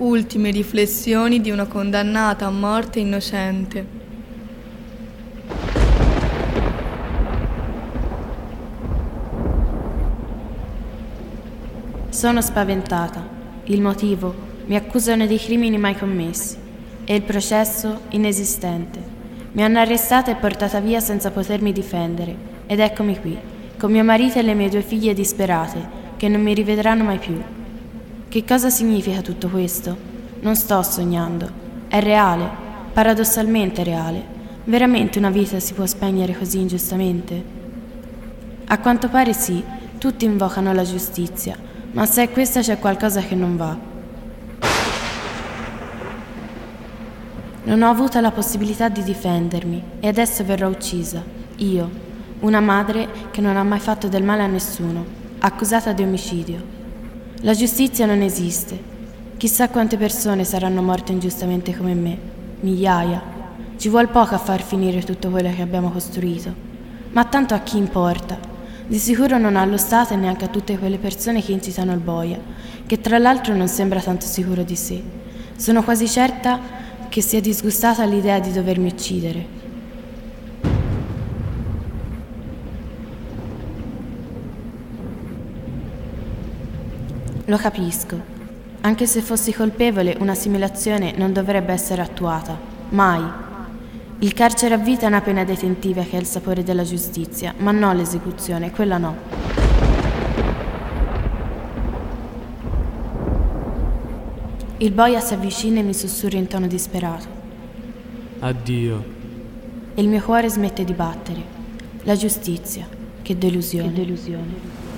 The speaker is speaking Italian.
Ultime riflessioni di una condannata a morte innocente. Sono spaventata. Il motivo? Mi accusano di crimini mai commessi. E il processo? Inesistente. Mi hanno arrestata e portata via senza potermi difendere. Ed eccomi qui, con mio marito e le mie due figlie disperate, che non mi rivedranno mai più. Che cosa significa tutto questo? Non sto sognando. È reale, paradossalmente reale. Veramente una vita si può spegnere così ingiustamente? A quanto pare sì, tutti invocano la giustizia, ma se è questa c'è qualcosa che non va. Non ho avuto la possibilità di difendermi e adesso verrò uccisa. Io, una madre che non ha mai fatto del male a nessuno, accusata di omicidio. La giustizia non esiste. Chissà quante persone saranno morte ingiustamente come me. Migliaia. Ci vuol poco a far finire tutto quello che abbiamo costruito. Ma tanto a chi importa? Di sicuro non allo Stato e neanche a tutte quelle persone che incitano il boia, che tra l'altro non sembra tanto sicuro di sé. Sono quasi certa che sia disgustata all'idea di dovermi uccidere. Lo capisco. Anche se fossi colpevole, una simulazione non dovrebbe essere attuata. Mai. Il carcere a vita è una pena detentiva che ha il sapore della giustizia, ma non l'esecuzione, quella no. Il boia si avvicina e mi sussurra in tono disperato. Addio. E il mio cuore smette di battere. La giustizia, che delusione. Che delusione.